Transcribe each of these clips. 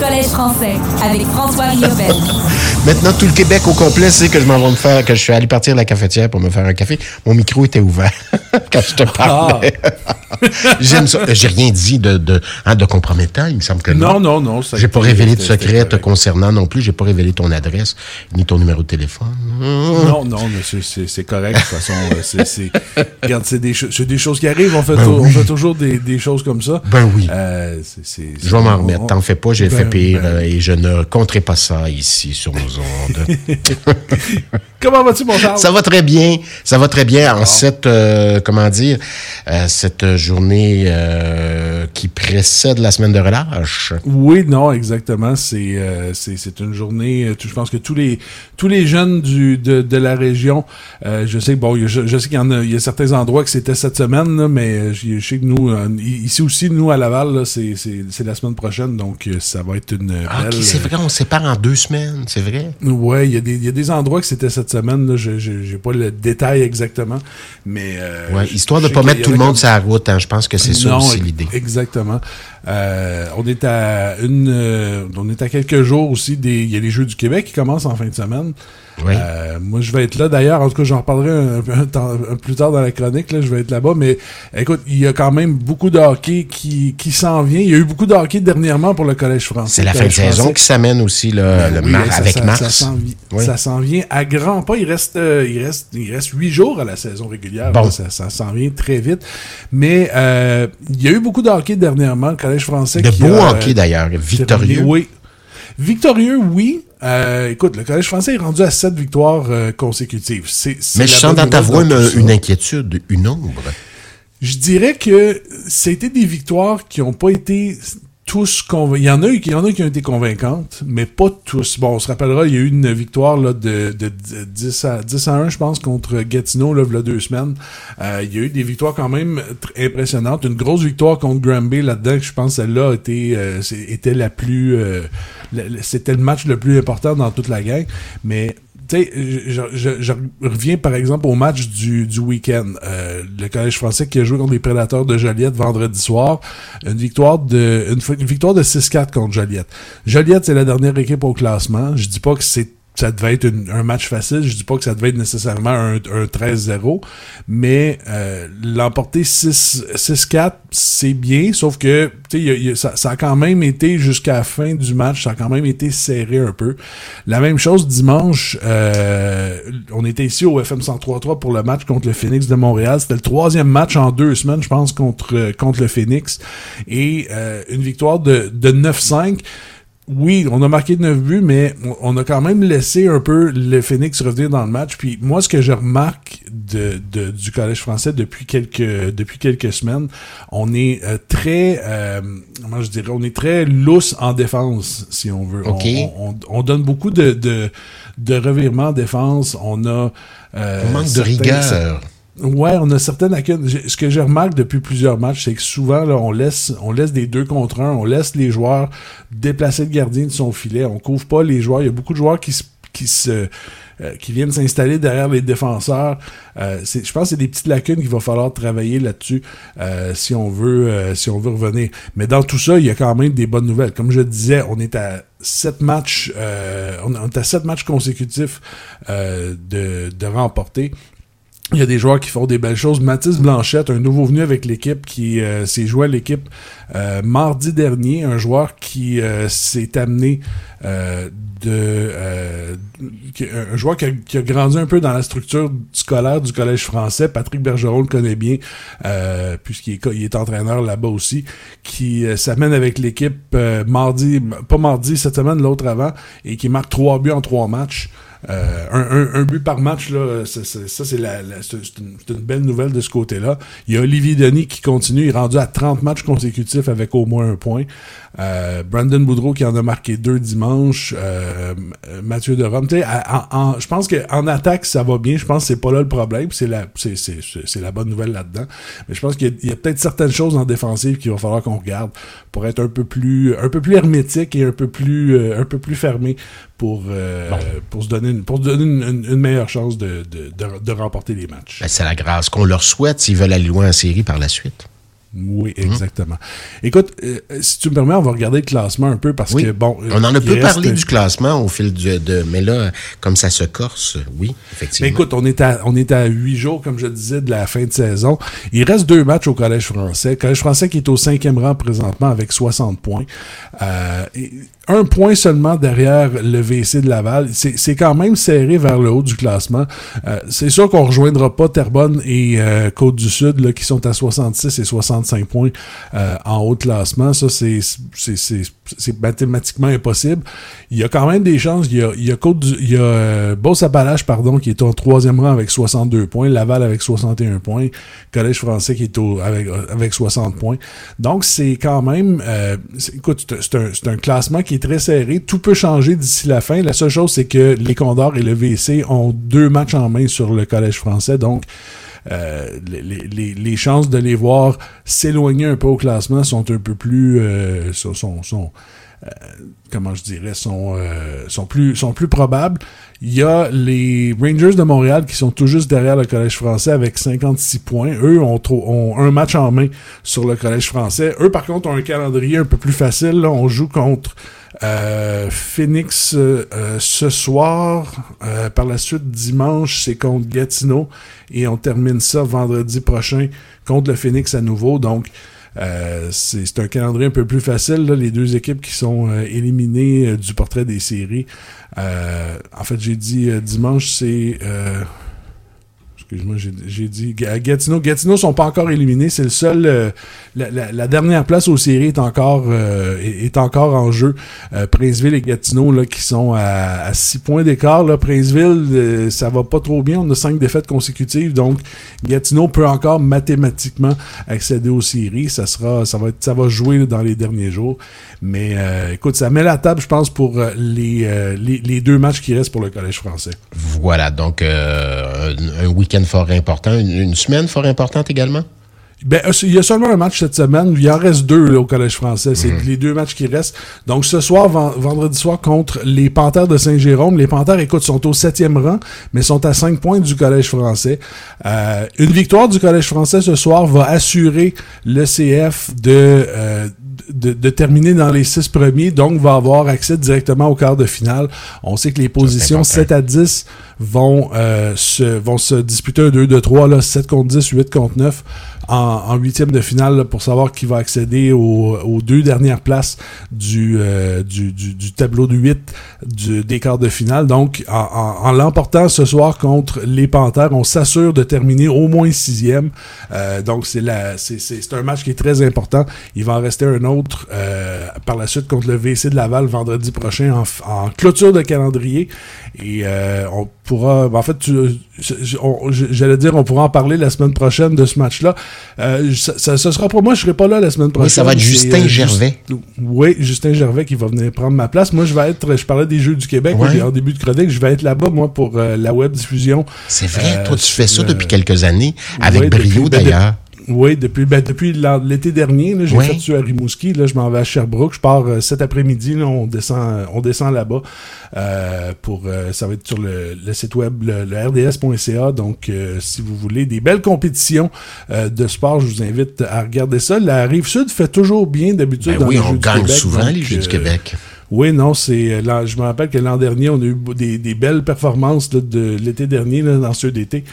Collège français avec François Riopel. Maintenant, tout le Québec au complet sait que je m'en vais me faire, que je suis allé partir de la cafetière pour me faire un café. Mon micro était ouvert quand je te parlais. J'aime ça. J'ai rien dit de, de, hein, de compromettant, il me semble que non. Non, non, non. J'ai pas révélé de secret te concernant non plus. J'ai pas révélé ton adresse ni ton numéro de téléphone. Non, non, c'est- correct. De toute façon, euh, c'est- c'est. Regarde, c'est des, choses qui arrivent. On fait, Ben on fait toujours des, des choses comme ça. Ben oui. Euh, Je vais m'en remettre. T'en fais pas, j'ai Ben, fait pire ben. euh, et je ne compterai pas ça ici sur nos ondes. Comment vas-tu, mon Charles? Ça va très bien. Ça va très bien en cette, euh, comment dire, euh, cette journée euh, qui précède la semaine de relâche. Oui, non, exactement. C'est c'est c'est une journée. Je pense que tous les tous les jeunes du de, de la région, je sais bon, je, je sais qu'il y en a, il y a certains endroits que c'était cette semaine, là, mais je, je sais que nous ici aussi, nous à Laval, c'est c'est c'est la semaine prochaine, donc ça va être une Ah, c'est vrai, on sépare en deux semaines, c'est vrai. Ouais, il y, a des- il y a des endroits que c'était cette semaine. Là, je j'ai pas le détail exactement, mais euh, Ouais, histoire de je pas mettre tout le monde sur la route, hein, je pense que c'est ça aussi l'idée. Exactement. Euh, on est à une, euh, on est à quelques jours aussi des, il y a les Jeux du Québec qui commencent en fin de semaine. Oui. Euh, moi, je vais être là. D'ailleurs, en tout cas, j'en reparlerai un, temps- plus tard dans la chronique. Là, je vais être là-bas. Mais écoute, il y a quand même beaucoup de hockey qui, qui s'en vient. Il y a eu beaucoup de hockey dernièrement pour le Collège français. C'est la fin de saison français. qui s'amène aussi le, Ben le oui, mar- ça- avec ça- Mars. Ça s'en vi- Oui. ça s'en vient à grands pas. Il reste, euh, il reste, il reste huit jours à la saison régulière. Bon. Là, Ça, s'en vient très vite. Mais euh, il y a eu beaucoup de hockey dernièrement. Le Collège français. de qui beau a, hockey d'ailleurs, victorieux. terminé- Oui. Victorieux, oui. Euh, écoute, le Collège français est rendu à sept victoires euh, consécutives. C'est, Mais je sens dans ta voix une, inquiétude, une ombre. Je dirais que c'était des victoires qui n'ont pas été tous. Il y en a eu, il y en a qui ont été convaincantes, mais pas tous. Bon, on se rappellera, il y a eu une victoire là, de, de 10, à, 10 à 1, je pense, contre Gatineau, là, il y a deux semaines. Euh, il y a eu des victoires quand même impressionnantes. Une grosse victoire contre Granby là-dedans, que je pense celle-là était, euh, était la plus... euh, c'était le match le plus important dans toute la gang. Mais tu sais, je, reviens par exemple au match du, du week-end. Euh, le Collège français qui a joué contre les Prédateurs de Joliette vendredi soir. Une victoire de une, une victoire de 6-4 contre Joliette. Joliette, c'est la dernière équipe au classement. Je dis pas que c'est ça devait être un match facile. Je dis pas que ça devait être nécessairement un, un 13-0, mais euh, l'emporter 6 6-4, c'est bien, sauf que y a- y a- ça, ça a quand même été jusqu'à la fin du match, ça a quand même été serré un peu. La même chose dimanche, euh, on était ici au FM 103.3 pour le match contre le Phoenix de Montréal. C'était le troisième match en deux semaines, je pense, contre, contre le Phoenix. Et euh, une victoire de, de 9-5 oui, on a marqué 9 buts, mais on- a quand même laissé un peu le Phoenix revenir dans le match. Puis moi, ce que je remarque de, de- du Collège français depuis quelques depuis quelques semaines, on est euh, très, euh, comment je dirais, on est très lousse en défense, si on veut. Ok. On, on- on donne beaucoup de, de, de revirements en défense. On a euh, On manque de rigueur. Ouais, on a certaines lacunes. Ce que je remarque depuis plusieurs matchs, c'est que souvent, là, on laisse, on laisse des deux contre un, on laisse les joueurs déplacer le gardien de son filet. On couvre pas les joueurs. Il y a beaucoup de joueurs qui se, qui se, euh, qui viennent s'installer derrière les défenseurs. Euh, je pense que c'est des petites lacunes qu'il va falloir travailler là-dessus euh, si on veut, euh, si on veut revenir. Mais dans tout ça, il y a quand même des bonnes nouvelles. Comme je disais, on est à sept matchs, euh, on est à sept matchs consécutifs euh, de, de remporter. Il y a des joueurs qui font des belles choses. Mathis Blanchette, un nouveau venu avec l'équipe qui euh, s'est joué à l'équipe euh, mardi dernier, un joueur qui euh, s'est amené de un joueur qui a, grandi un peu dans la structure scolaire du collège français. Patrick Bergeron le connaît bien puisqu'il est, est entraîneur là-bas aussi, qui s'amène avec l'équipe mardi, pas mardi cette semaine, l'autre avant, et qui marque trois buts en trois matchs. Euh, un, but par match, là, ça, c'est la, une, une belle nouvelle de ce côté-là. Il y a Olivier Denis qui continue, il est rendu à 30 matchs consécutifs avec au moins un point. Euh, Brandon Boudreau qui en a marqué deux dimanche. Euh, Mathieu de Rome. Tu sais, à- en- en- je pense qu'en attaque, ça va bien. Je pense que c'est pas là le problème. C'est la, c'est, c'est, c'est- la bonne nouvelle là-dedans. Mais je pense qu'il y a, peut-être certaines choses en défensive qu'il va falloir qu'on regarde pour être un peu plus, un peu plus hermétique et un peu plus, euh, un peu plus fermé pour, euh, pour se donner, une, pour se donner une, une- une meilleure chance de, de, de, de remporter les matchs. Ben, c'est la grâce qu'on leur souhaite s'ils veulent aller loin en série par la suite. Oui, exactement. Écoute, euh, si tu me permets, on va regarder le classement un peu parce Oui. que, bon... On en a peu reste- parlé du classement au fil du, de. Mais là, comme ça se corse, oui, effectivement. Mais écoute, on est à on est à huit jours, comme je disais, de la fin de saison. Il reste deux matchs au Collège français. Collège français qui est au cinquième rang présentement avec 60 points. Euh, et un point seulement derrière le VC de Laval. C'est quand même serré vers le haut du classement. Euh, c'est sûr qu'on rejoindra pas Terrebonne et euh, Côte-du-Sud là, qui sont à 66 et 65 points euh, en haut de classement. Ça, c'est mathématiquement impossible. Il y a quand même des chances. Il y a, il y a, Côte du- il y a euh, Beauce-Appalaches, pardon, qui est au troisième rang avec 62 points. Laval avec 61 points. Collège français qui est au, avec, avec 60 points. Donc, c'est quand même... euh, écoute, c'est un- un classement qui est très serré. Tout peut changer d'ici la fin. La seule chose, c'est que les Condors et le VC ont deux matchs en main sur le Collège français. Donc, euh, les, chances de les voir s'éloigner un peu au classement sont un peu plus euh, comment je dirais sont euh, sont plus probables. Il y a les Rangers de Montréal qui sont tout juste derrière le Collège français avec 56 points. Eux ont, ont un match en main sur le Collège français. Eux par contre ont un calendrier un peu plus facile. On joue contre euh, Phoenix euh, euh, ce soir. Euh, par la suite, dimanche, c'est contre Gatineau. Et on termine ça vendredi prochain contre le Phoenix à nouveau. Donc, euh, c'est un calendrier un peu plus facile. là. les deux équipes qui sont euh, éliminées euh, du portrait des séries. En fait, j'ai dit dimanche, c'est... Excuse-moi, j'ai- dit Ga- Gatineau. Gatineau sont pas encore éliminés. C'est le seul. euh, la, la- la dernière place aux séries est encore euh, est, encore en jeu. Euh, Princeville et Gatineau là qui sont à, 6 points d'écart. Là, Princeville, euh, ça va pas trop bien. On a cinq défaites consécutives, donc Gatineau peut encore mathématiquement accéder aux séries. Ça sera, ça va être, ça va jouer dans les derniers jours. Mais euh, écoute, ça met la table, je pense, pour euh, les, les les deux matchs qui restent pour le Collège français. Voilà, donc un week-end fort important, une, une semaine fort importante également? Ben, euh, il y a seulement un match cette semaine. Il en reste deux là, au Collège français. C'est les deux matchs qui restent. Donc, ce soir, ven- vendredi soir, contre les Panthères de Saint-Jérôme. Les Panthères, écoute, sont au septième rang, mais sont à cinq points du Collège français. Euh, une victoire du Collège français ce soir va assurer le CF de, euh, de, de terminer dans les six premiers, donc va avoir accès directement au quart de finale. On sait que les positions important. 7 à 10 vont, euh, se, vont se disputer un 2 de 3, là, 7 contre 10, 8 contre 9 en, huitième de finale là, pour savoir qui va accéder aux, aux deux dernières places du, euh, du, du, du tableau de 8 du, des quarts de finale. Donc, en, en, en l'emportant ce soir contre les Panthères, on s'assure de terminer au moins sixième. Euh, donc, c'est la c'est- c'est c'est un match qui est très important. Il va en rester un autre euh, par la suite contre le VC de Laval vendredi prochain en, en clôture de calendrier. Et euh, on pourra... En fait, j'allais dire, on pourra en parler la semaine prochaine de ce match-là. Euh, ça, ça- ce sera pour moi, je serai pas là la semaine prochaine. Oui, ça va être Justin euh, Gervais. Just- oui, Justin Gervais qui va venir prendre ma place. Moi, je vais être... Je parlais des Jeux du Québec Ouais. en début de chronique. Je vais être là-bas, moi, pour euh, la web diffusion. C'est vrai, toi, tu fais ça depuis quelques années, avec ouais, brio ben, d'ailleurs. Oui, depuis, ben, depuis l'été dernier, j'ai Ouais. fait ça à Rimouski. Là, je m'en vais à Sherbrooke. Je pars euh, cet après-midi. On descend, on descend là-bas. Euh, pour, euh, ça va être sur le, le site web, le, le rds.ca. Donc, euh, si vous voulez des belles compétitions euh, de sport, je vous invite à regarder ça. La rive sud fait toujours bien d'habitude. Ben dans oui, les on Jeux du gagne souvent Donc, les Jeux du Québec. Oui, non, c'est euh, je me rappelle que l'an dernier, on a eu des, des belles performances là, de l'été dernier là, dans ceux d'été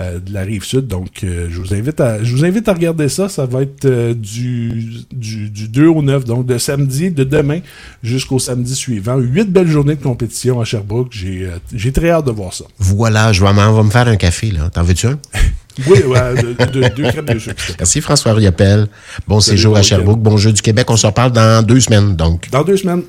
euh, de la rive sud. Donc, euh, je vous invite à je vous invite à regarder ça. Ça va être euh, du, du, du 2 au 9, donc de samedi, de demain jusqu'au samedi suivant. Huit belles journées de compétition à Sherbrooke. J'ai euh, j'ai très hâte de voir ça. Voilà, je vais va me faire un café, là. T'en veux-tu un? Oui, ouais, de- de- deux crêpes de sucre. Merci François Riopel. Bon Salut, séjour à Sherbrooke. Bon jeu du Québec. On se reparle dans deux semaines, donc. Dans deux semaines.